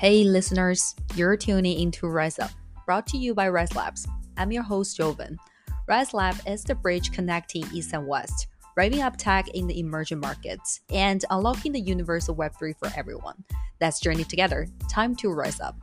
Hey, listeners, you're tuning into Ryze Up, brought to you by Ryze Labs. I'm your host, Joven. Ryze Lab is the bridge connecting East and West, driving up tech in the emerging markets, and unlocking the universal Web3 for everyone. Let's journey together. Time to Ryze Up.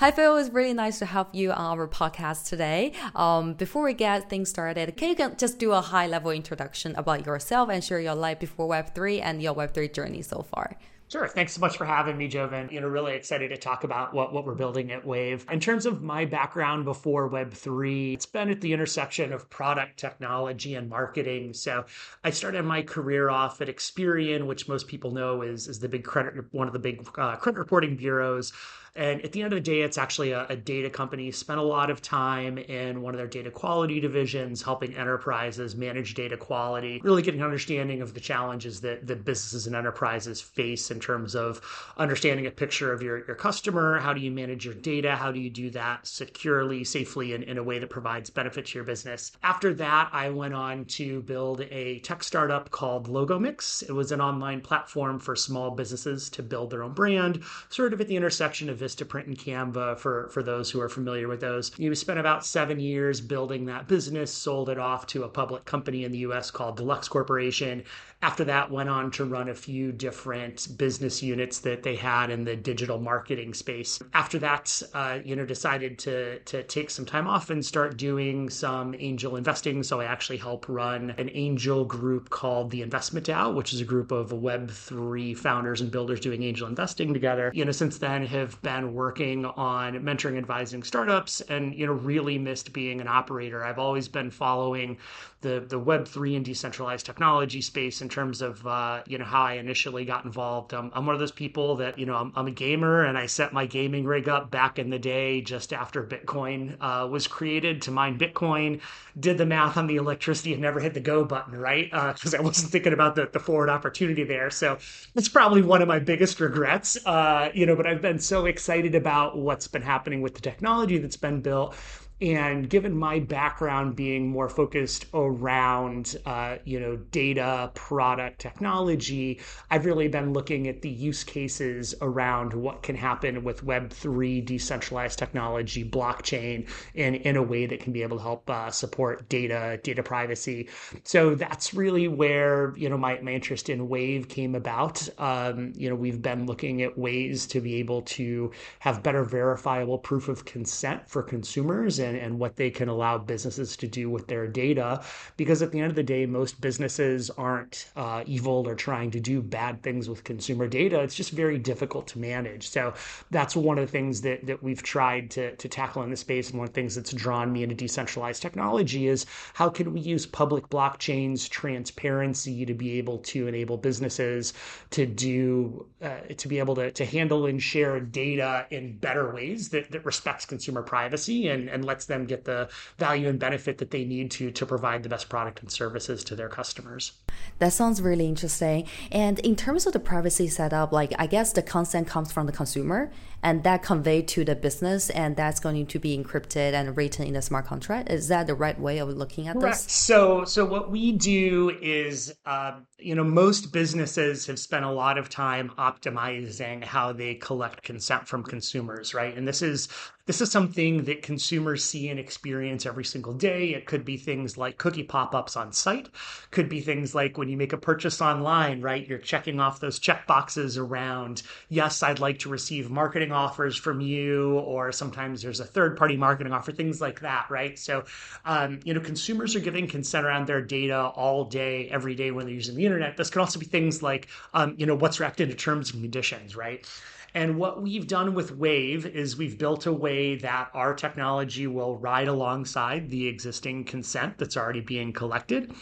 Hi, Phil. It's really nice to have you on our podcast today. Um, before we get things started, can you just do a high level introduction about yourself and share your life before Web3 and your Web3 journey so far? Sure. Thanks so much for having me, Joven. You know, really excited to talk about what, what we're building at Waev. In terms of my background before Web3, it's been at the intersection of product technology and marketing. So I started my career off at Experian, which most people know is, is the big credit, one of the big uh, credit reporting bureaus. And at the end of the day, it's actually a, a, data company. Spent a lot of time in one of their data quality divisions, helping enterprises manage data quality, really getting an understanding of the challenges that, that businesses and enterprises face in terms of understanding a picture of your, your customer. How do you manage your data? How do you do that securely, safely, and in a way that provides benefit to your business? After that, I went on to build a tech startup called Logomix. It was an online platform for small businesses to build their own brand, sort of at the intersection of Vistaprint and Canva for, for those who are familiar with those. You spent about seven years building that business, sold it off to a public company in the US called Deluxe Corporation, after that went on to run a few different business units that they had in the digital marketing space. After that uh, you know decided to to take some time off and start doing some angel investing. So i actually help run an angel group called the investment dao which is a group of web3 founders and builders doing angel investing together. You know since then have been working on mentoring advising startups and you know really missed being an operator. I've always been following the the web3 and decentralized technology space in terms of uh, you know how I initially got involved. Um, I'm one of those people that you know I'm, I'm, a gamer and I set my gaming rig up back in the day just after Bitcoin uh, was created to mine Bitcoin. Did the math on the electricity and never hit the go button, right? Because uh, I wasn't thinking about the, the forward opportunity there. So it's probably one of my biggest regrets. Uh, you know, but I've been so excited about what's been happening with the technology that's been built and given my background being more focused around, uh, you know, data, product, technology, I've really been looking at the use cases around what can happen with Web3, decentralized technology, blockchain, in, in a way that can be able to help uh, support data, data privacy. So that's really where, you know, my, my interest in Waev came about. Um, you know, we've been looking at ways to be able to have better verifiable proof of consent for consumers and and, and what they can allow businesses to do with their data. Because at the end of the day, most businesses aren't uh, evil or trying to do bad things with consumer data. It's just very difficult to manage. So that's one of the things that, that we've tried to, to tackle in the space. And one of the things that's drawn me into decentralized technology is how can we use public blockchains, transparency to be able to enable businesses to do, uh, to be able to, to handle and share data in better ways that, that respects consumer privacy and, and lets them get the value and benefit that they need to to provide the best product and services to their customers. That sounds really interesting. And in terms of the privacy setup, like I guess the consent comes from the consumer and that conveyed to the business and that's going to be encrypted and written in the smart contract. Is that the right way of looking at Correct. this? So so what we do is um, you know most businesses have spent a lot of time optimizing how they collect consent from consumers, right? And this is this is something that consumers see and experience every single day. It could be things like cookie pop-ups on site, could be things like when you make a purchase online, right? You're checking off those check boxes around, yes, I'd like to receive marketing offers from you, or sometimes there's a third-party marketing offer, things like that, right? So, um, you know, consumers are giving consent around their data all day, every day when they're using the internet. This could also be things like, um, you know, what's wrapped into terms and conditions, right? And what we've done with Waev is we've built a way that our technology will ride alongside the existing consent that's already being collected.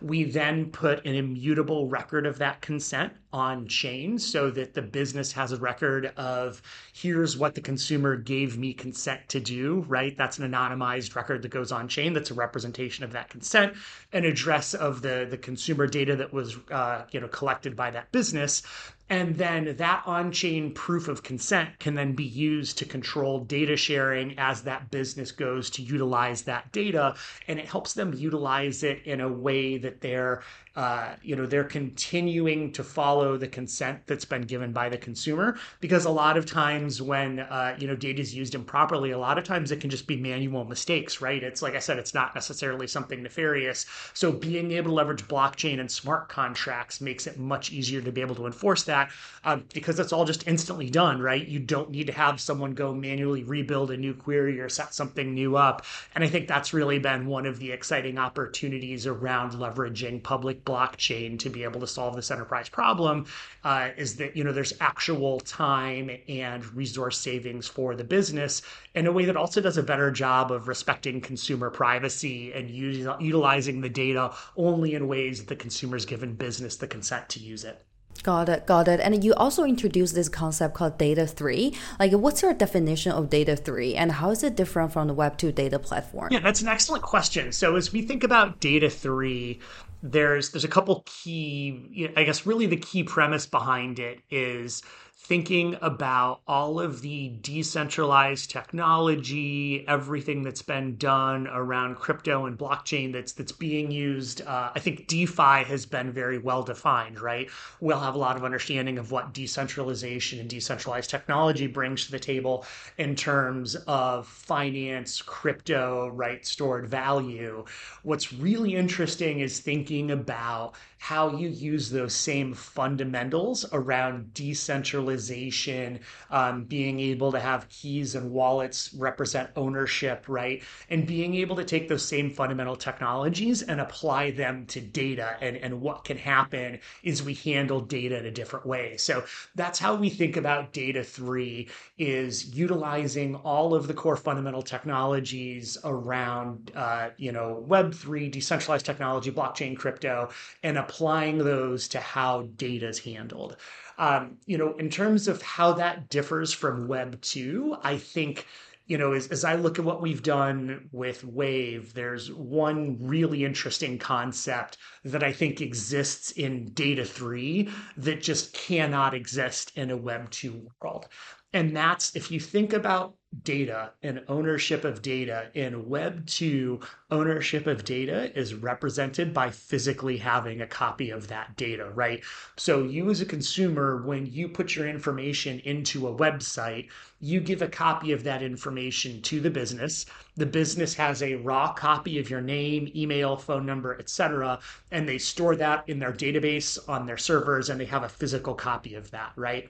We then put an immutable record of that consent on chain so that the business has a record of here's what the consumer gave me consent to do, right? That's an anonymized record that goes on chain. That's a representation of that consent, an address of the, the consumer data that was, uh, you know, collected by that business. And then that on chain proof of consent can then be used to control data sharing as that business goes to utilize that data. And it helps them utilize it in a way that they're uh, you know they're continuing to follow the consent that's been given by the consumer because a lot of times when uh, you know data is used improperly a lot of times it can just be manual mistakes right? It's like i said it's not necessarily something nefarious. So being able to leverage blockchain and smart contracts makes it much easier to be able to enforce that um, because it's all just instantly done right? You don't need to have someone go manually rebuild a new query or set something new up. And i think that's really been one of the exciting opportunities around leveraging public blockchain to be able to solve this enterprise problem uh, is that you know there's actual time and resource savings for the business in a way that also does a better job of respecting consumer privacy and use, utilizing the data only in ways that the consumer is given business the consent to use it. Got it, got it. And you also introduced this concept called Data 3. Like, what's your definition of Data 3 and how is it different from the Web2 data platform? Yeah, that's an excellent question. So, as we think about Data 3, there's there's a couple key i guess really the key premise behind it is thinking about all of the decentralized technology, everything that's been done around crypto and blockchain that's that's being used. Uh, I think DeFi has been very well defined, right? We'll have a lot of understanding of what decentralization and decentralized technology brings to the table in terms of finance, crypto, right, stored value. What's really interesting is thinking about how you use those same fundamentals around decentralization, um, being able to have keys and wallets represent ownership, right? And being able to take those same fundamental technologies and apply them to data and, and what can happen is we handle data in a different way. So that's how we think about data three is utilizing all of the core fundamental technologies around, uh, you know, Web3, decentralized technology, blockchain, crypto, and applying those to how data is handled. Um, you know, in terms of how that differs from Web 2, I think you know, as, as I look at what we've done with Waev, there's one really interesting concept that I think exists in Data 3 that just cannot exist in a Web 2 world. And that's if you think about data and ownership of data in Web 2, ownership of data is represented by physically having a copy of that data, right? So, you as a consumer, when you put your information into a website, you give a copy of that information to the business. The business has a raw copy of your name, email, phone number, etc., and they store that in their database on their servers and they have a physical copy of that, right?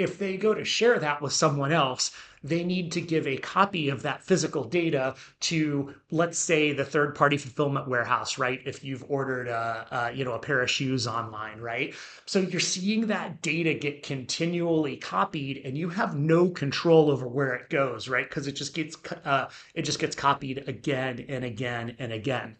if they go to share that with someone else, they need to give a copy of that physical data to, let's say, the third party fulfillment warehouse, right? If you've ordered a, a, you know a pair of shoes online, right? So you're seeing that data get continually copied, and you have no control over where it goes, right? Because it just gets uh, it just gets copied again and again and again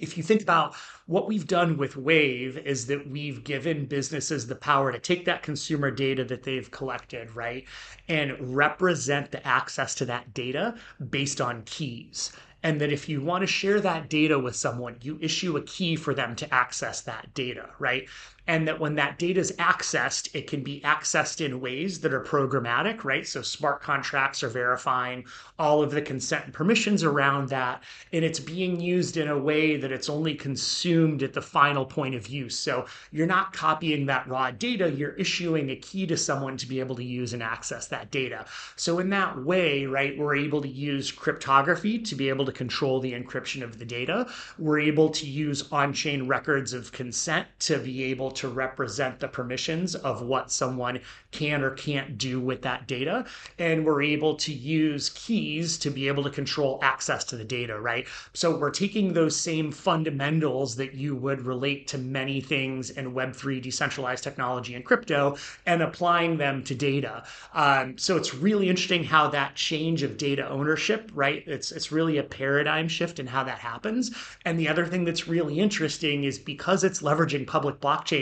if you think about what we've done with Waev is that we've given businesses the power to take that consumer data that they've collected, right, and represent the access to that data based on keys. And that if you want to share that data with someone, you issue a key for them to access that data, right? And that when that data is accessed, it can be accessed in ways that are programmatic, right? So smart contracts are verifying all of the consent and permissions around that, and it's being used in a way that it's only consumed at the final point of use. So you're not copying that raw data, you're issuing a key to someone to be able to use and access that data. So in that way, right, we're able to use cryptography to be able to control the encryption of the data. We're able to use on-chain records of consent to be able to to represent the permissions of what someone can or can't do with that data. And we're able to use keys to be able to control access to the data, right? So we're taking those same fundamentals that you would relate to many things in Web3, decentralized technology, and crypto and applying them to data. Um, so it's really interesting how that change of data ownership, right? It's, it's really a paradigm shift in how that happens. And the other thing that's really interesting is because it's leveraging public blockchain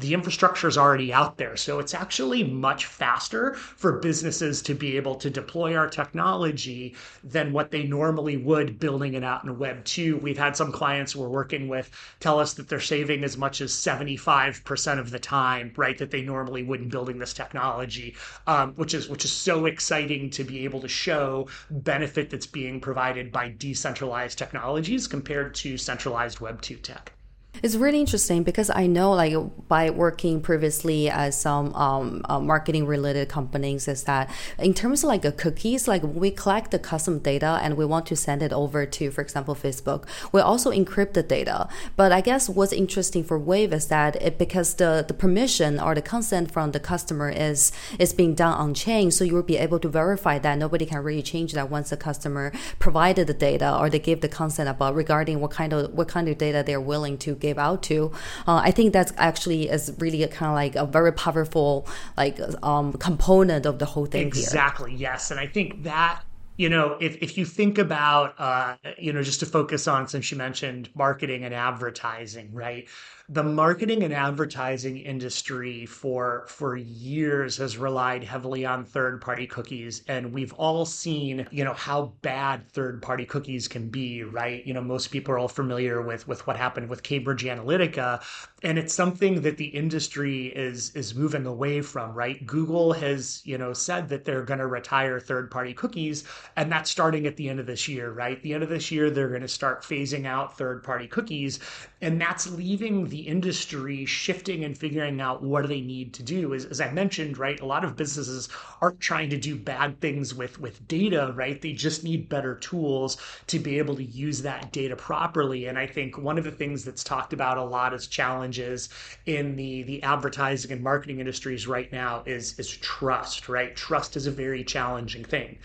the infrastructure is already out there. So it's actually much faster for businesses to be able to deploy our technology than what they normally would building it out in Web 2. We've had some clients we're working with tell us that they're saving as much as 75% of the time, right, that they normally would in building this technology, um, which is which is so exciting to be able to show benefit that's being provided by decentralized technologies compared to centralized Web 2 tech. It's really interesting because I know, like, by working previously at some um, uh, marketing related companies, is that in terms of like a cookies, like we collect the custom data and we want to send it over to, for example, Facebook, we also encrypt the data. But I guess what's interesting for Waev is that it because the, the permission or the consent from the customer is is being done on chain, so you will be able to verify that nobody can really change that once the customer provided the data or they gave the consent about regarding what kind of what kind of data they're willing to give out to. Uh, I think that's actually is really kind of like a very powerful like um, component of the whole thing. Exactly. Here. Yes, and I think that you know if, if you think about uh, you know just to focus on since you mentioned marketing and advertising right the marketing and advertising industry for for years has relied heavily on third party cookies and we've all seen you know how bad third party cookies can be right? You know most people are all familiar with with what happened with Cambridge Analytica and it's something that the industry is is moving away from right? Google has you know said that they're going to retire third party cookies and that's starting at the end of this year right? The end of this year they're going to start phasing out third party cookies and that's leaving the industry shifting and figuring out what do they need to do. As, as i mentioned right a lot of businesses aren't trying to do bad things with with data right? They just need better tools to be able to use that data properly. And i think one of the things that's talked about a lot as challenges in the the advertising and marketing industries right now is is trust right? Trust is a very challenging thing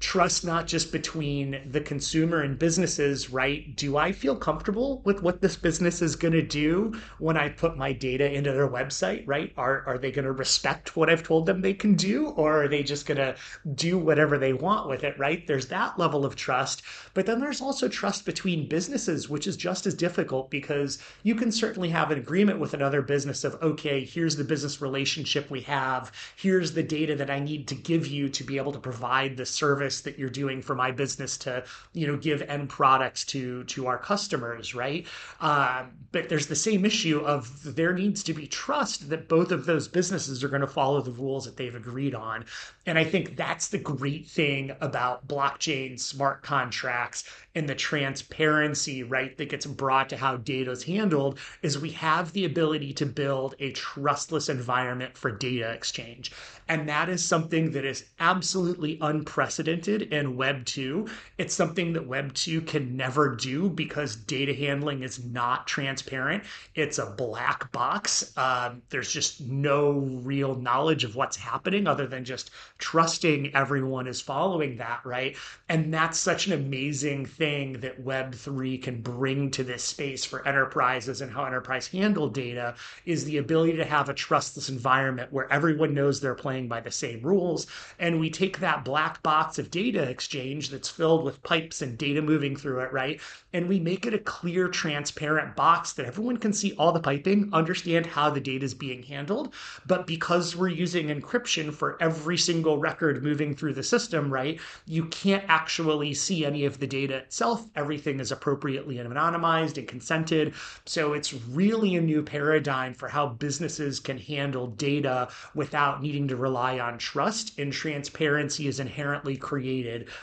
trust not just between the consumer and businesses, right? Do I feel comfortable with what this business is going to do when I put my data into their website, right? Are, are they going to respect what I've told them they can do, or are they just going to do whatever they want with it, right? There's that level of trust. But then there's also trust between businesses, which is just as difficult because you can certainly have an agreement with another business of, okay, here's the business relationship we have, here's the data that I need to give you to be able to provide the service service that you're doing for my business to you know give end products to to our customers right? Um, but there's the same issue of there needs to be trust that both of those businesses are going to follow the rules that they've agreed on. And i think that's the great thing about blockchain smart contracts and the transparency right that gets brought to how data is handled is we have the ability to build a trustless environment for data exchange. And that is something that is absolutely unprecedented in Web 2. It's something that Web 2 can never do because data handling is not transparent. It's a black box. Um, there's just no real knowledge of what's happening other than just trusting everyone is following that, right? And that's such an amazing thing that Web 3 can bring to this space for enterprises and how enterprise handle data is the ability to have a trustless environment where everyone knows they're playing by the same rules. And we take that black box of data exchange that's filled with pipes and data moving through it, right? And we make it a clear, transparent box that everyone can see all the piping, understand how the data is being handled. But because we're using encryption for every single record moving through the system, right, you can't actually see any of the data itself. Everything is appropriately anonymized and consented. So it's really a new paradigm for how businesses can handle data without needing to rely on trust, and transparency is inherently created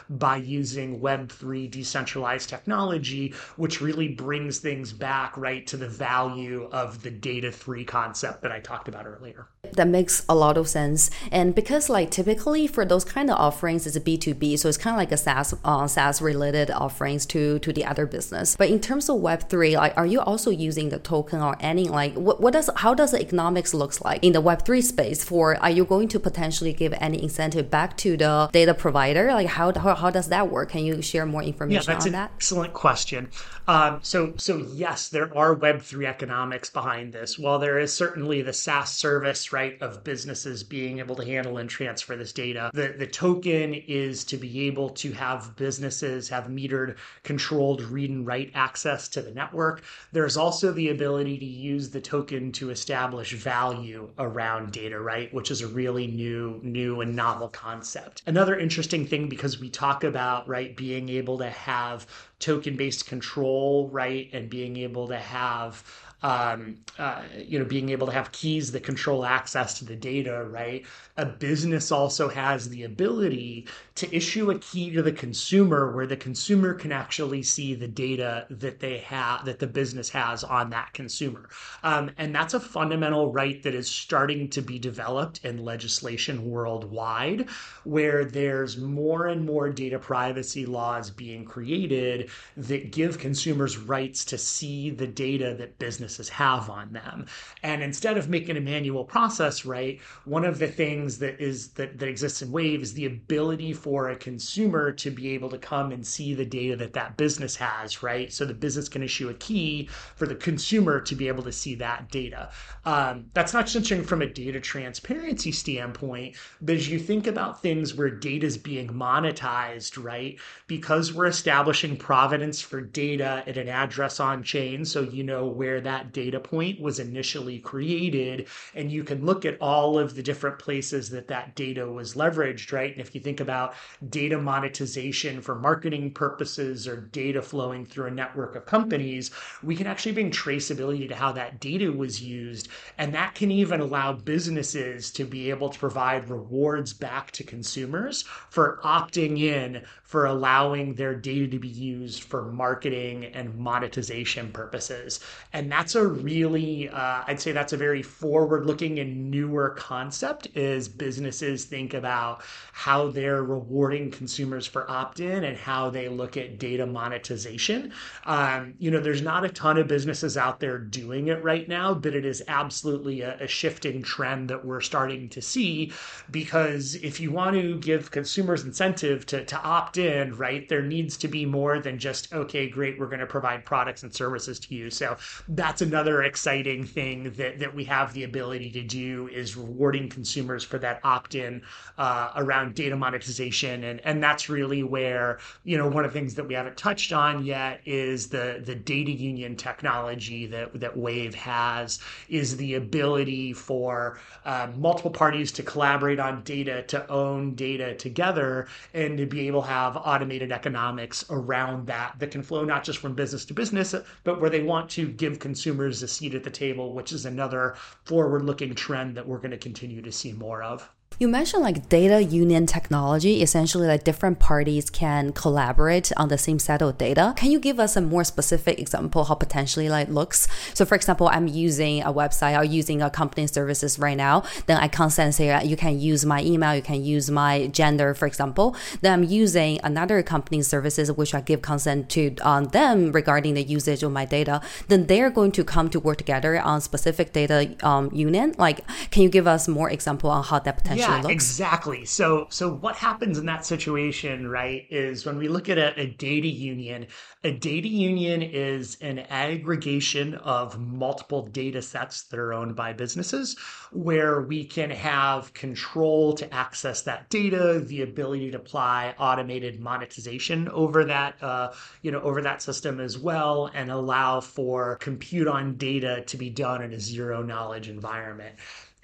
by using Web3 decentralized technology, which really brings things back right to the value of the data three concept that I talked about earlier. That makes a lot of sense. And because like typically for those kind of offerings, it's a B2B. So it's kind of like a SaaS, uh, SaaS related offerings to, to the other business. But in terms of Web3, like, are you also using the token or any, like, what, what does, how does the economics looks like in the Web3 space for, are you going to potentially give any incentive back to the data provider together? Like how, how, how does that work? Can you share more information yeah, that's on an that? Excellent question. Um, so so yes, there are Web three economics behind this. While there is certainly the SaaS service right of businesses being able to handle and transfer this data, the the token is to be able to have businesses have metered, controlled read and write access to the network. There's also the ability to use the token to establish value around data, right? Which is a really new new and novel concept. Another interesting thing because we talk about right being able to have token based control, right, and being able to have um, uh, you know, being able to have keys that control access to the data, right? A business also has the ability to issue a key to the consumer where the consumer can actually see the data that they have, that the business has on that consumer. Um, and that's a fundamental right that is starting to be developed in legislation worldwide, where there's more and more data privacy laws being created that give consumers rights to see the data that business businesses have on them. And instead of making a manual process, right, one of the things that is that, that exists in Waev is the ability for a consumer to be able to come and see the data that that business has, right? So the business can issue a key for the consumer to be able to see that data. Um, that's not just from a data transparency standpoint, but as you think about things where data is being monetized, right? Because we're establishing provenance for data at an address on chain, so you know where that that data point was initially created. And you can look at all of the different places that that data was leveraged, right? And if you think about data monetization for marketing purposes or data flowing through a network of mm-hmm. companies, we can actually bring traceability to how that data was used. And that can even allow businesses to be able to provide rewards back to consumers for opting in for allowing their data to be used for marketing and monetization purposes. And that's a really, uh, I'd say that's a very forward looking and newer concept as businesses think about how they're rewarding consumers for opt in and how they look at data monetization. Um, you know, there's not a ton of businesses out there doing it right now, but it is absolutely a, a shifting trend that we're starting to see because if you want to give consumers incentive to, to opt in, right, there needs to be more than just, okay, great, we're going to provide products and services to you. So that's another exciting thing that, that we have the ability to do is rewarding consumers for that opt in uh, around data monetization. And, and that's really where, you know, one of the things that we haven't touched on yet is the, the data union technology that, that Waev has is the ability for uh, multiple parties to collaborate on data, to own data together, and to be able to have have automated economics around that that can flow not just from business to business, but where they want to give consumers a seat at the table, which is another forward looking trend that we're going to continue to see more of. You mentioned like data union technology, essentially like different parties can collaborate on the same set of data. Can you give us a more specific example how potentially like looks? So for example, I'm using a website or using a company services right now, then I consent say you can use my email, you can use my gender, for example. Then I'm using another company services which I give consent to on them regarding the usage of my data. Then they're going to come to work together on specific data um, union. Like, can you give us more example on how that potentially yeah, looks. Exactly. So so what happens in that situation, right, is when we look at a, a data union, a data union is an aggregation of multiple data sets that are owned by businesses where we can have control to access that data, the ability to apply automated monetization over that uh, you know over that system as well and allow for compute on data to be done in a zero knowledge environment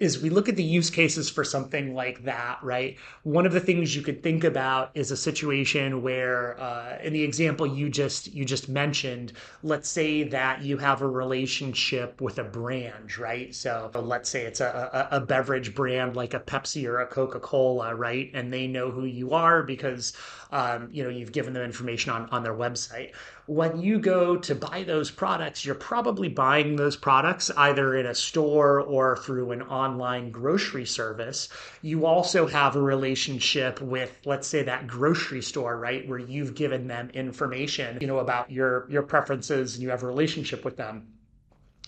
is we look at the use cases for something like that, right? One of the things you could think about is a situation where, uh, in the example you just you just mentioned, let's say that you have a relationship with a brand, right? So let's say it's a, a, a beverage brand like a Pepsi or a Coca Cola, right? And they know who you are because um, you know you've given them information on on their website when you go to buy those products, you're probably buying those products either in a store or through an online grocery service. You also have a relationship with, let's say, that grocery store, right, where you've given them information, you know, about your your preferences and you have a relationship with them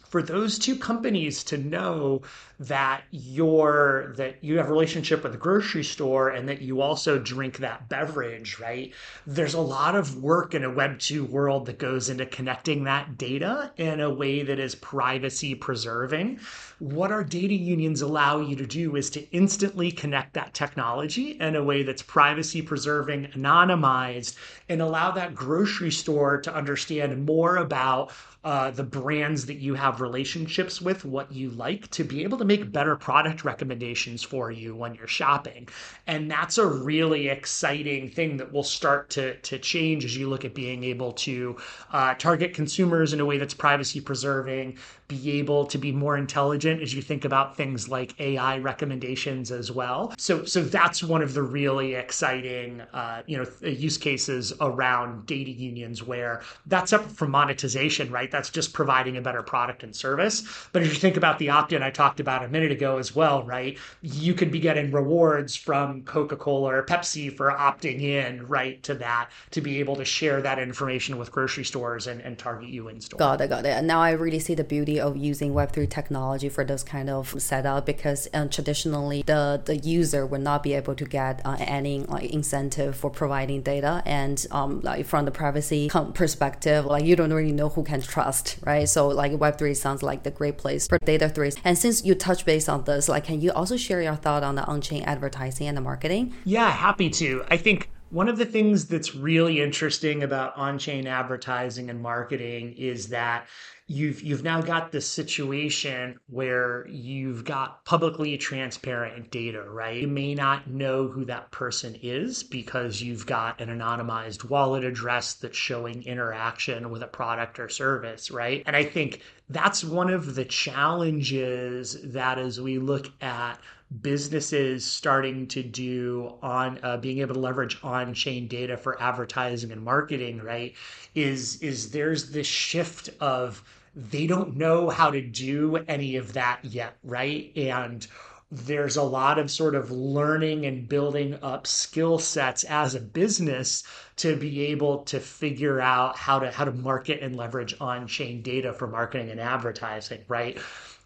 for those two companies to know that you're that you have a relationship with the grocery store and that you also drink that beverage right? There's a lot of work in a web 2 world that goes into connecting that data in a way that is privacy preserving. What our data unions allow you to do is to instantly connect that technology in a way that's privacy preserving anonymized and allow that grocery store to understand more about uh, the brands that you have relationships with, what you like, to be able to make better product recommendations for you when you're shopping. And that's a really exciting thing that will start to, to change as you look at being able to uh, target consumers in a way that's privacy preserving, be able to be more intelligent as you think about things like AI recommendations as well. So, so that's one of the really exciting, uh, you know, use cases around data unions where that's up for monetization, right? That's just providing a better product and service. But as you think about the opt-in I talked about a minute ago as well, right? You could be getting rewards from Coca-Cola or Pepsi for opting in, right, to that to be able to share that information with grocery stores and, and target you in store. Got it, got it. And now I really see the beauty of using Web3 technology for those kind of setup because um, traditionally the, the user would not be able to get uh, any like incentive for providing data. And um, like from the privacy perspective, like you don't really know who can trust, right? So like Web3 sounds like the great place for data threes. And since you touch base on this, like can you also share your thought on the on-chain advertising and the marketing? Yeah, happy to. I think one of the things that's really interesting about on-chain advertising and marketing is that you've you've now got this situation where you've got publicly transparent data right? You may not know who that person is because you've got an anonymized wallet address that's showing interaction with a product or service right? And i think that's one of the challenges that as we look at businesses starting to do on uh, being able to leverage on-chain data for advertising and marketing right is is there's this shift of they don't know how to do any of that yet right? And there's a lot of sort of learning and building up skill sets as a business to be able to figure out how to how to market and leverage on-chain data for marketing and advertising right?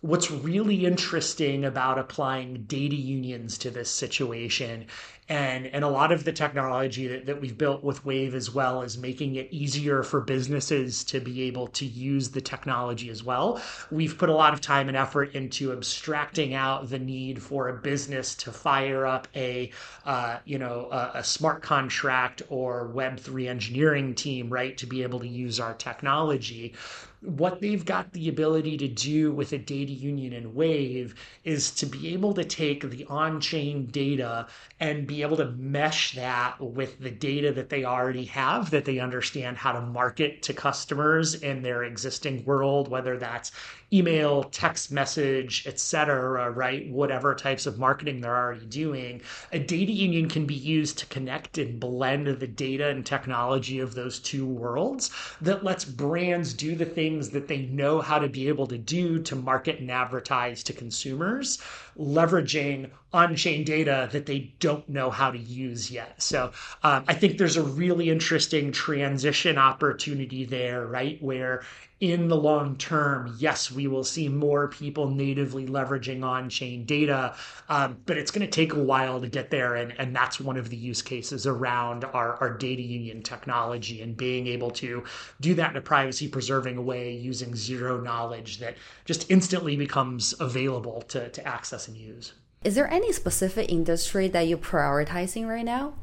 What's really interesting about applying data unions to this situation and and a lot of the technology that, that we've built with Waev as well is making it easier for businesses to be able to use the technology as well. We've put a lot of time and effort into abstracting out the need for a business to fire up a uh, you know a, a smart contract or web3 engineering team right to be able to use our technology what they've got the ability to do with a data union and Waev is to be able to take the on chain data and be able to mesh that with the data that they already have, that they understand how to market to customers in their existing world, whether that's email, text message, etc., right? Whatever types of marketing they're already doing. A data union can be used to connect and blend the data and technology of those two worlds that lets brands do the things that they know how to be able to do to market and advertise to consumers, leveraging on chain data that they don't know how to use yet. So um, I think there's a really interesting transition opportunity there, right? Where in the long term, yes, we will see more people natively leveraging on chain data, um, but it's going to take a while to get there. And, and that's one of the use cases around our, our data union technology and being able to do that in a privacy preserving way using zero knowledge that just instantly becomes available to, to access and use. Is there any specific industry that you're prioritizing right now?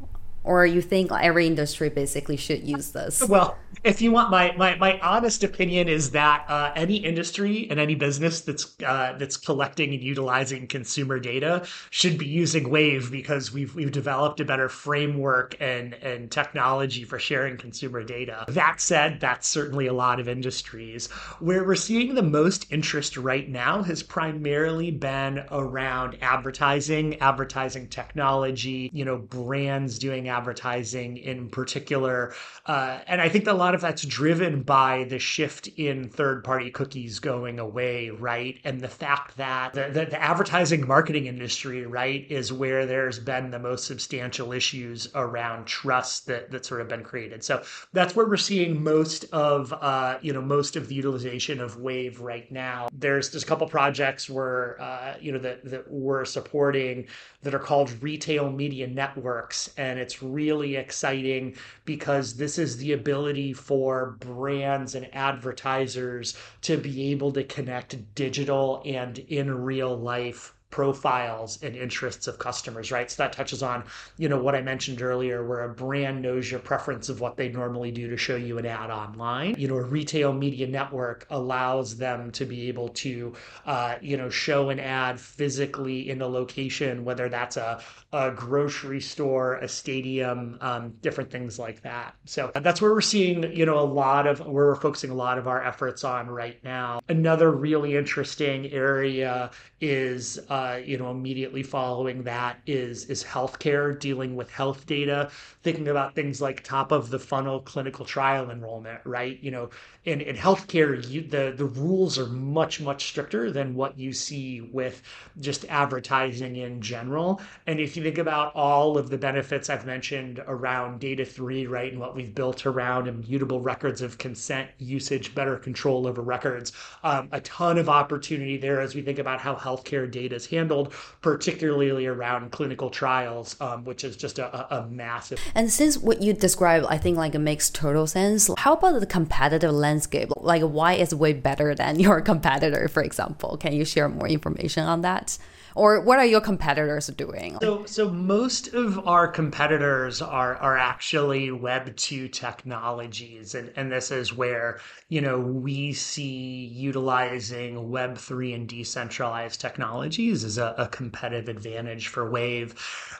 Or you think every industry basically should use this? Well, if you want my my, my honest opinion is that uh, any industry and any business that's uh, that's collecting and utilizing consumer data should be using Waev because we've we've developed a better framework and and technology for sharing consumer data. That said, that's certainly a lot of industries where we're seeing the most interest right now has primarily been around advertising, advertising technology, you know, brands doing advertising in particular. Uh, and I think that a lot of that's driven by the shift in third party cookies going away, right? And the fact that the, the, the advertising marketing industry, right, is where there's been the most substantial issues around trust that, that sort of been created. So that's where we're seeing most of, uh, you know, most of the utilization of Waev right now. There's, there's a couple projects where, uh, you know, that, that we're supporting that are called retail media networks. And it's really exciting because this is the ability for brands and advertisers to be able to connect digital and in real life profiles and interests of customers, right? So that touches on, you know, what I mentioned earlier, where a brand knows your preference of what they normally do to show you an ad online. You know, a retail media network allows them to be able to, uh, you know, show an ad physically in a location, whether that's a, a grocery store, a stadium, um, different things like that. So that's where we're seeing, you know, a lot of, where we're focusing a lot of our efforts on right now. Another really interesting area is, uh, uh, you know, immediately following that is is healthcare, dealing with health data, thinking about things like top of the funnel clinical trial enrollment, right? You know, in, in healthcare, you, the, the rules are much, much stricter than what you see with just advertising in general. And if you think about all of the benefits I've mentioned around data three, right, and what we've built around immutable records of consent usage, better control over records, um, a ton of opportunity there as we think about how healthcare data is handled, particularly around clinical trials, um, which is just a, a massive. And since what you described, I think like it makes total sense. How about the competitive lens? Landscape? Like, why is way better than your competitor, for example? Can you share more information on that? Or what are your competitors doing? So, so most of our competitors are are actually Web two technologies, and and this is where you know we see utilizing Web three and decentralized technologies as a, a competitive advantage for Waev.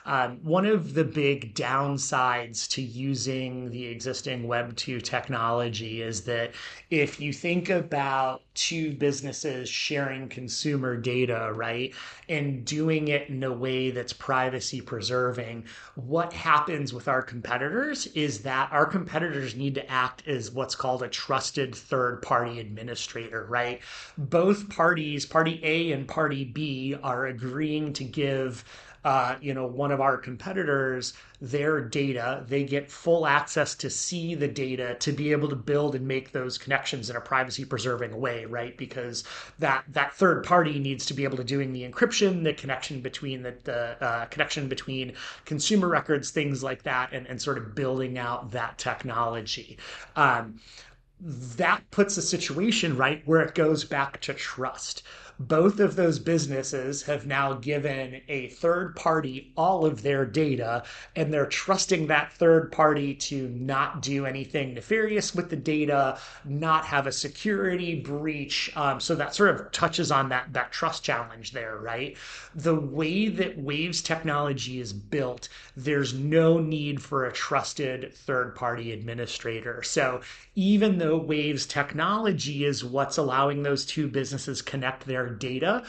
Um, one of the big downsides to using the existing Web two technology is that if you think about two businesses sharing consumer data, right? And doing it in a way that's privacy preserving. What happens with our competitors is that our competitors need to act as what's called a trusted third party administrator, right? Both parties, party A and party B, are agreeing to give uh, you know, one of our competitors their data. They get full access to see the data to be able to build and make those connections in a privacy preserving way, right? Because that that third party needs to be able to doing the encryption, the connection between the, the uh, connection between consumer records, things like that, and, and sort of building out that technology. Um, that puts a situation right where it goes back to trust both of those businesses have now given a third party all of their data, and they're trusting that third party to not do anything nefarious with the data, not have a security breach. Um, so that sort of touches on that that trust challenge there, right? The way that Waev's technology is built, there's no need for a trusted third party administrator. So even though Waev's technology is what's allowing those two businesses connect their data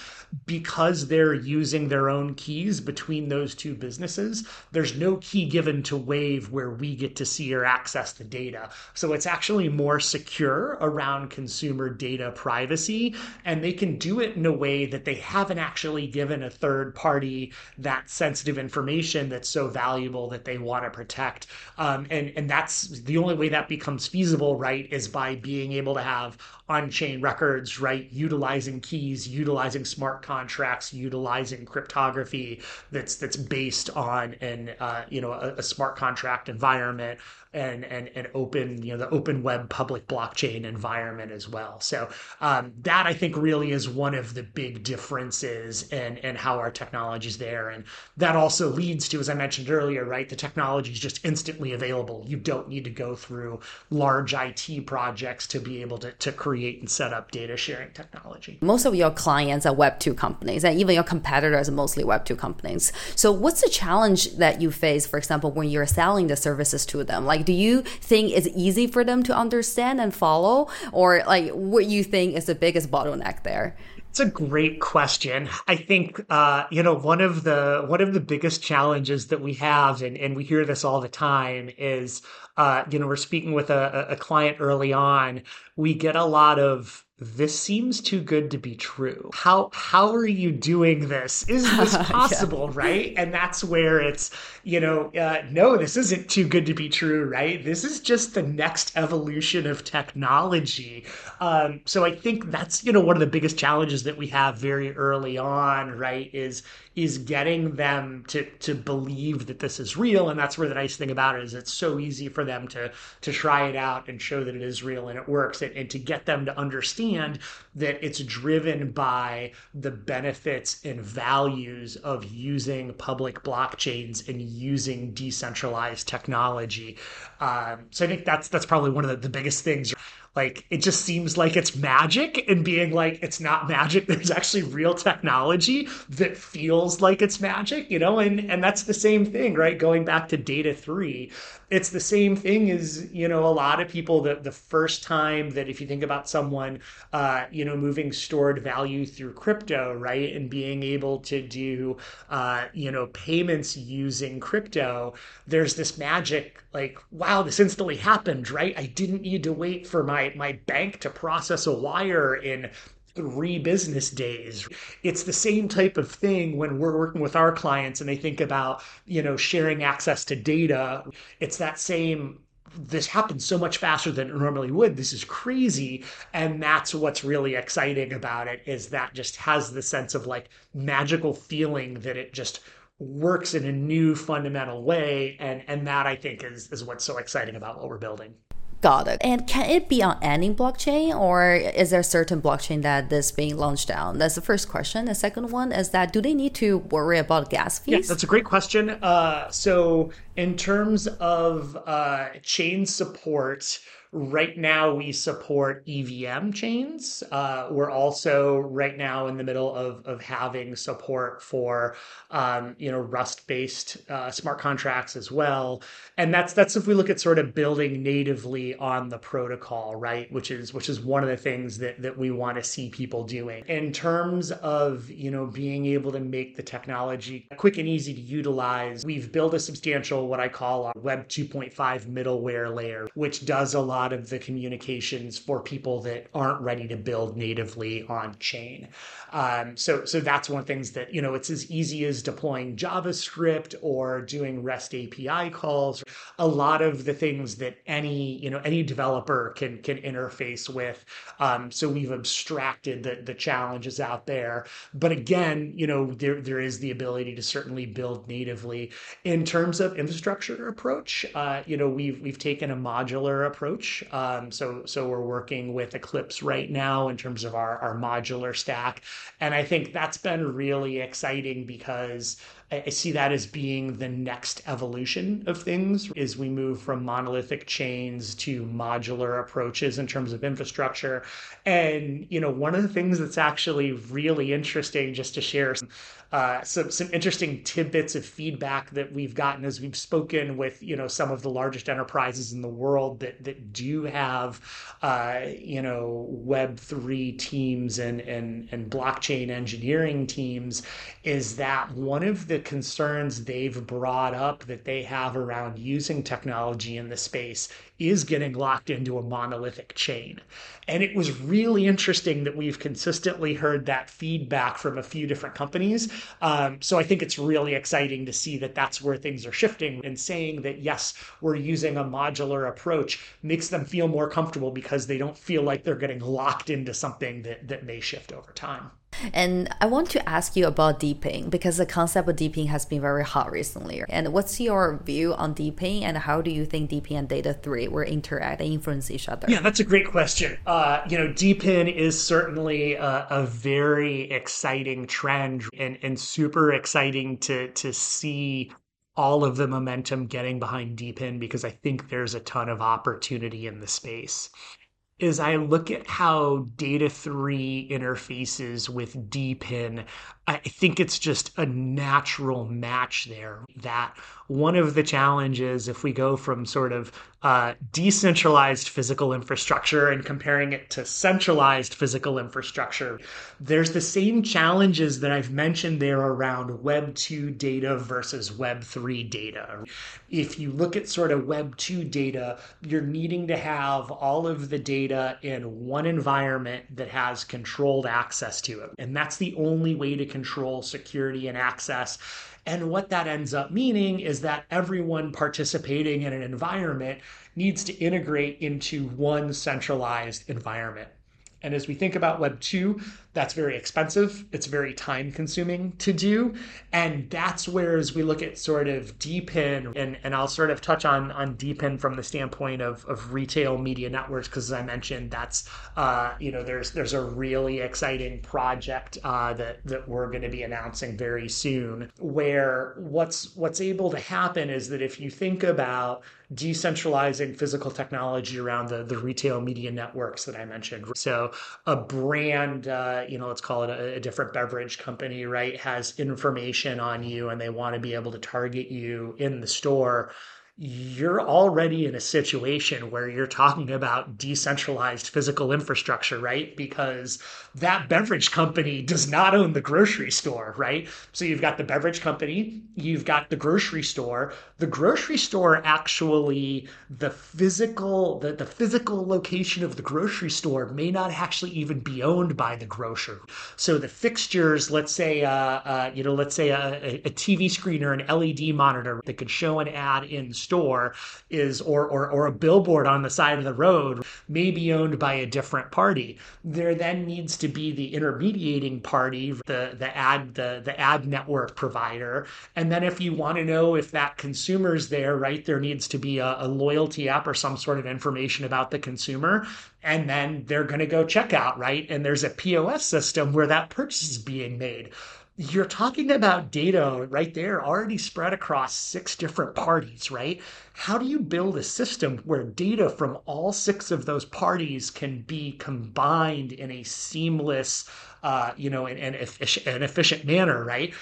because they're using their own keys between those two businesses. There's no key given to Waev where we get to see or access the data. So it's actually more secure around consumer data privacy. And they can do it in a way that they haven't actually given a third party that sensitive information that's so valuable that they want to protect. Um, and, and that's the only way that becomes feasible, right, is by being able to have on chain records, right, utilizing keys, utilizing smart contracts, utilizing cryptography that's that's based on an uh, you know a, a smart contract environment and and an open you know the open web public blockchain environment as well. So um, that I think really is one of the big differences in and how our technology is there, and that also leads to, as I mentioned earlier, right, the technology is just instantly available. You don't need to go through large IT projects to be able to to create and set up data sharing technology. Most of your clients are Web two companies, and even your competitors are mostly Web two companies. So what's the challenge that you face, for example, when you're selling the services to them? Like, do you think it's easy for them to understand and follow, or like what you think is the biggest bottleneck there? It's a great question. I think uh, you know one of the one of the biggest challenges that we have, and, and we hear this all the time, is uh, you know we're speaking with a, a client early on. We get a lot of this seems too good to be true. How how are you doing this? Is this possible, yeah. right? And that's where it's, you know, uh, no, this isn't too good to be true, right? This is just the next evolution of technology. Um, so I think that's you know one of the biggest challenges that we have very early on, right? Is is getting them to to believe that this is real and that's where the nice thing about it is it's so easy for them to to try it out and show that it is real and it works and, and to get them to understand that it's driven by the benefits and values of using public blockchains and using decentralized technology. Um, so i think that's that's probably one of the, the biggest things like it just seems like it's magic and being like it's not magic. There's actually real technology that feels like it's magic you know? And and that's the same thing right? Going back to data 3 it's the same thing as you know a lot of people that the first time that if you think about someone uh, you know moving stored value through crypto right and being able to do uh, you know payments using crypto there's this magic like wow this instantly happened right? I didn't need to wait for my my bank to process a wire in three business days. It's the same type of thing when we're working with our clients and they think about, you know, sharing access to data. It's that same this happens so much faster than it normally would. This is crazy. And that's what's really exciting about it is that just has the sense of like magical feeling that it just works in a new fundamental way. And and that I think is is what's so exciting about what we're building. Got it. And can it be on any blockchain or is there a certain blockchain that this being launched on? That's the first question. The second one is that do they need to worry about gas fees? Yeah, that's a great question. Uh, so in terms of uh, chain support, Right now, we support EVM chains. Uh, we're also right now in the middle of, of having support for um, you know Rust-based uh, smart contracts as well. And that's that's if we look at sort of building natively on the protocol, right? Which is which is one of the things that that we want to see people doing in terms of you know being able to make the technology quick and easy to utilize. We've built a substantial what I call a Web 2.5 middleware layer, which does a lot of the communications for people that aren't ready to build natively on chain. Um, so, so that's one of the things that, you know, it's as easy as deploying JavaScript or doing REST API calls. A lot of the things that any, you know, any developer can, can interface with. Um, so we've abstracted the, the challenges out there. But again, you know, there, there is the ability to certainly build natively. In terms of infrastructure approach, uh, you know, we've, we've taken a modular approach approach. Um, so so we're working with Eclipse right now in terms of our, our modular stack. And I think that's been really exciting because I see that as being the next evolution of things as we move from monolithic chains to modular approaches in terms of infrastructure. And, you know, one of the things that's actually really interesting just to share uh, some, some interesting tidbits of feedback that we've gotten as we've spoken with, you know, some of the largest enterprises in the world that, that do have, uh, you know, Web3 teams and, and, and blockchain engineering teams is that one of the concerns they've brought up that they have around using technology in the space is getting locked into a monolithic chain. And it was really interesting that we've consistently heard that feedback from a few different companies. Um, so I think it's really exciting to see that that's where things are shifting and saying that, yes, we're using a modular approach makes them feel more comfortable because they don't feel like they're getting locked into something that, that may shift over time. And I want to ask you about DePIN because the concept of DePIN has been very hot recently. And what's your view on DePIN and how do you think DePIN and Data 3 will interact and influence each other? Yeah, that's a great question. Uh, you know, DePIN is certainly a, a, very exciting trend and, and super exciting to, to see all of the momentum getting behind DePIN because I think there's a ton of opportunity in the space is I look at how Data 3 interfaces with DePIN, I think it's just a natural match there. That one of the challenges, if we go from sort of uh, decentralized physical infrastructure and comparing it to centralized physical infrastructure, there's the same challenges that I've mentioned there around Web 2 data versus Web 3 data. If you look at sort of Web 2 data, you're needing to have all of the data in one environment that has controlled access to it. And that's the only way to control security and access and what that ends up meaning is that everyone participating in an environment needs to integrate into one centralized environment. And as we think about Web 2, that's very expensive. It's very time consuming to do. And that's where, as we look at sort of DePIN, and, and I'll sort of touch on, on DePIN from the standpoint of, of retail media networks, because as I mentioned, that's, uh, you know, there's there's a really exciting project uh, that, that we're going to be announcing very soon, where what's what's able to happen is that if you think about decentralizing physical technology around the, the retail media networks that I mentioned. So a brand, uh, you know, let's call it a, a, different beverage company, right, has information on you and they want to be able to target you in the store you're already in a situation where you're talking about decentralized physical infrastructure, right? Because that beverage company does not own the grocery store, right? So you've got the beverage company, you've got the grocery store. The grocery store actually, the physical, the, the physical location of the grocery store may not actually even be owned by the grocer. So the fixtures, let's say, uh, uh, you know, let's say a, a TV screen or an LED monitor that could show an ad in store is or, or or a billboard on the side of the road may be owned by a different party. There then needs to be the intermediating party, the the ad the the ad network provider, and then if you want to know if that consumer's there, right, there needs to be a, a loyalty app or some sort of information about the consumer. And then they're going to go check out, right? And there's a POS system where that purchase is being made you're talking about data right there already spread across six different parties, right? How do you build a system where data from all six of those parties can be combined in a seamless, uh, you know, and, efficient, an efficient manner, right?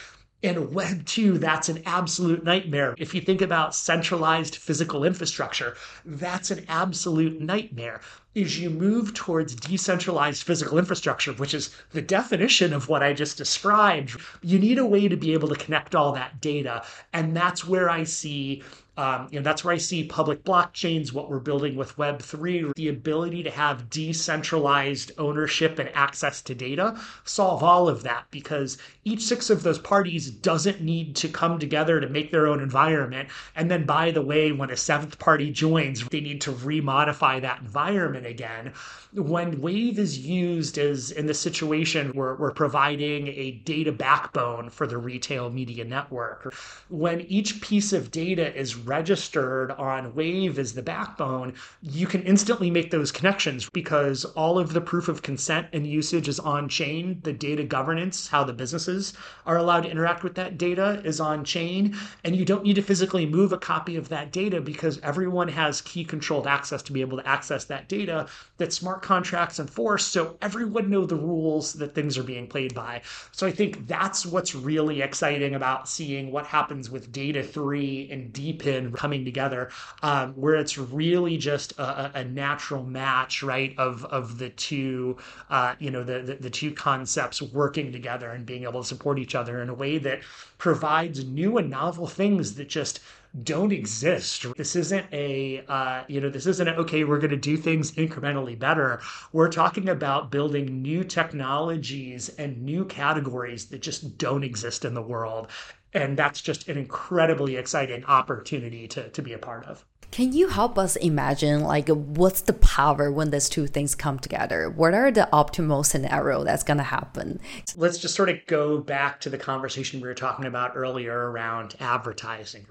In Web 2, that's an absolute nightmare. If you think about centralized physical infrastructure, that's an absolute nightmare As you move towards decentralized physical infrastructure, which is the definition of what I just described. You need a way to be able to connect all that data. And that's where I see um, you know, that's where I see public blockchains, what we're building with Web3, the ability to have decentralized ownership and access to data, solve all of that because each six of those parties doesn't need to come together to make their own environment. And then, by the way, when a seventh party joins, they need to remodify that environment again. When Waev is used as in the situation where we're providing a data backbone for the retail media network, when each piece of data is registered on Waev as the backbone, you can instantly make those connections because all of the proof of consent and usage is on chain. The data governance, how the businesses are allowed to interact with that data, is on chain. And you don't need to physically move a copy of that data because everyone has key controlled access to be able to access that data that smart contracts enforce so everyone know the rules that things are being played by so i think that's what's really exciting about seeing what happens with data 3 and DePIN coming together um, where it's really just a, a, natural match right of of the two uh, you know the, the the two concepts working together and being able to support each other in a way that provides new and novel things that just don't exist. This isn't a, uh, you know, this isn't a, okay, we're going to do things incrementally better. We're talking about building new technologies and new categories that just don't exist in the world. And that's just an incredibly exciting opportunity to, to be a part of. Can you help us imagine like what's the power when these two things come together? What are the optimal scenario that's going to happen? Let's just sort of go back to the conversation we were talking about earlier around advertising.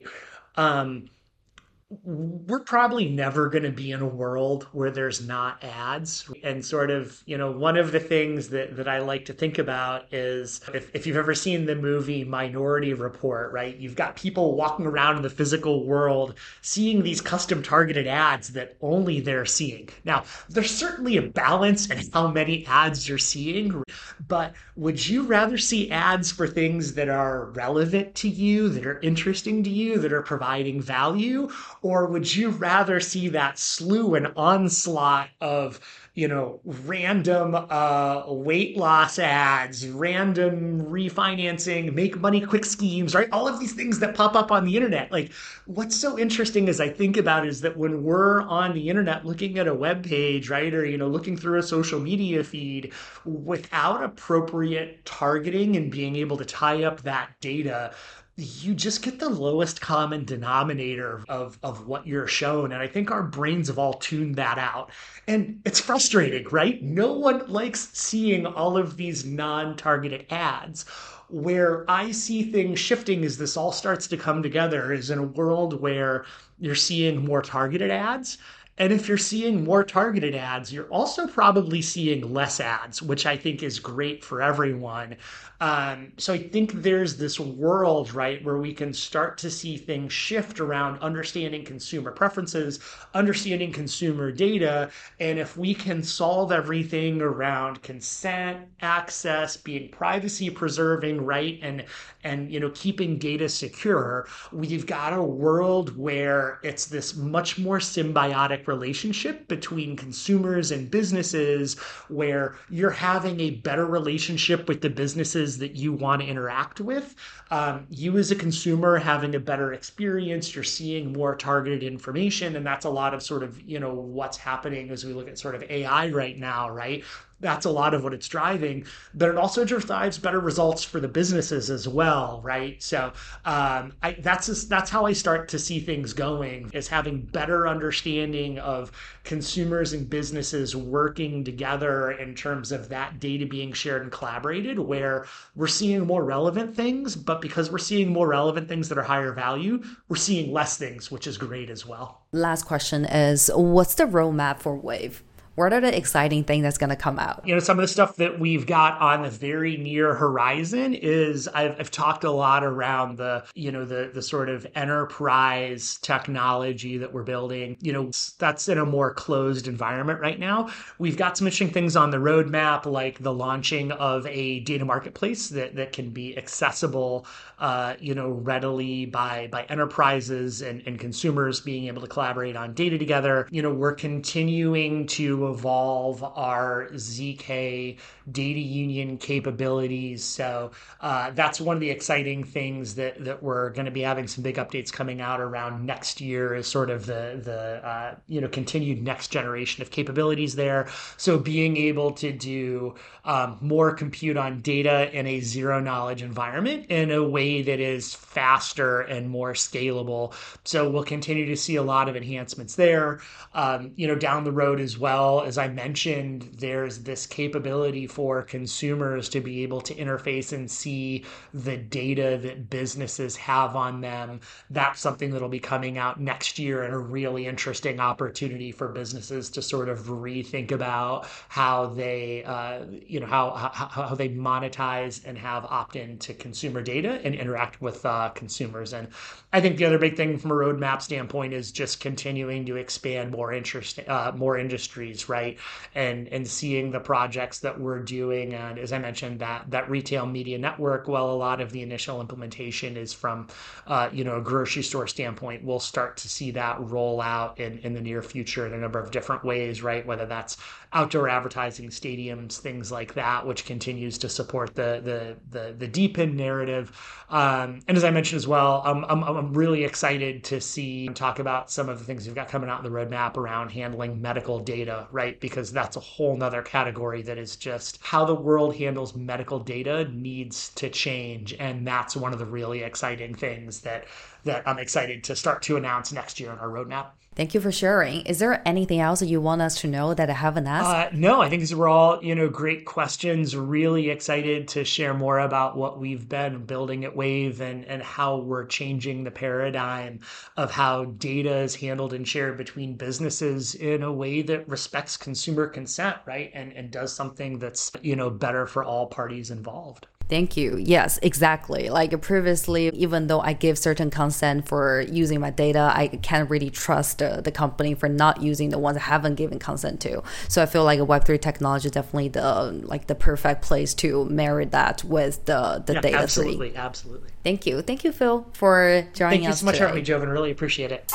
Um, we're probably never going to be in a world where there's not ads. And sort of you know one of the things that, that i like to think about is if, if you've ever seen the movie minority report right? You've got people walking around in the physical world seeing these custom targeted ads that only they're seeing. Now there's certainly a balance in how many ads you're seeing but would you rather see ads for things that are relevant to you that are interesting to you that are providing value Or would you rather see that slew and onslaught of you know, random uh, weight loss ads, random refinancing, make money quick schemes, right? All of these things that pop up on the internet. Like, what's so interesting as I think about is that when we're on the internet looking at a web page, right, or you know, looking through a social media feed, without appropriate targeting and being able to tie up that data, you just get the lowest common denominator of, of what you're shown. And I think our brains have all tuned that out. And it's frustrating, right? No one likes seeing all of these non targeted ads. Where I see things shifting as this all starts to come together is in a world where you're seeing more targeted ads and if you're seeing more targeted ads, you're also probably seeing less ads, which I think is great for everyone. Um, so I think there's this world, right, where we can start to see things shift around understanding consumer preferences, understanding consumer data. And if we can solve everything around consent, access, being privacy preserving, right, and and you know keeping data secure, we've got a world where it's this much more symbiotic relationship between consumers and businesses where you're having a better relationship with the businesses that you want to interact with. Um, you as a consumer having a better experience, you're seeing more targeted information. And that's a lot of sort of, you know, what's happening as we look at sort of AI right now, right? That's a lot of what it's driving but it also drives better results for the businesses as well right? So um, I, that's just, that's how i start to see things going is having better understanding of consumers and businesses working together in terms of that data being shared and collaborated where we're seeing more relevant things but because we're seeing more relevant things that are higher value we're seeing less things which is great as well. Last question is what's the roadmap for Waev what are the exciting things that's going to come out? You know, some of the stuff that we've got on the very near horizon is I've, I've talked a lot around the, you know, the the sort of enterprise technology that we're building. You know, that's in a more closed environment right now. We've got some interesting things on the roadmap, like the launching of a data marketplace that that can be accessible, uh, you know, readily by by enterprises and, and consumers being able to collaborate on data together. You know, we're continuing to evolve our ZK data union capabilities. So uh, that's one of the exciting things that that we're going to be having some big updates coming out around next year. Is sort of the the uh, you know continued next generation of capabilities there. So being able to do um, more compute on data in a zero knowledge environment in a way that is faster and more scalable. So we'll continue to see a lot of enhancements there. Um, you know, down the road as well, as I mentioned, there's this capability for consumers to be able to interface and see the data that businesses have on them. That's something that'll be coming out next year and a really interesting opportunity for businesses to sort of rethink about how they, uh, you know, how, how, how they monetize and have opt-in to consumer data and interact with uh, consumers. And I think the other big thing from a roadmap standpoint is just continuing to expand more interest, uh, more industries, right? And and seeing the projects that we're doing, and as I mentioned, that that retail media network. Well, a lot of the initial implementation is from, uh, you know, a grocery store standpoint. We'll start to see that roll out in in the near future in a number of different ways, right? Whether that's outdoor advertising, stadiums, things like that, which continues to support the the the, the DePIN narrative. Um, and as I mentioned as well, I'm, I'm, I'm really excited to see and talk about some of the things we've got coming out in the roadmap around handling medical data, right? Because that's a whole nother category that is just how the world handles medical data needs to change. And that's one of the really exciting things that that I'm excited to start to announce next year on our roadmap. Thank you for sharing. Is there anything else that you want us to know that I haven't asked? Uh, no, I think these were all you know great questions. Really excited to share more about what we've been building at Waev and and how we're changing the paradigm of how data is handled and shared between businesses in a way that respects consumer consent, right? And and does something that's you know better for all parties involved. Thank you. Yes, exactly. Like previously, even though I give certain consent for using my data, I can't really trust the, the company for not using the ones I haven't given consent to. So I feel like a Web3 technology is definitely the like the perfect place to marry that with the, the yeah, data. Absolutely, absolutely. Thank you. Thank you, Phil, for joining us. Thank you so much today. for having me, Joven. Really appreciate it.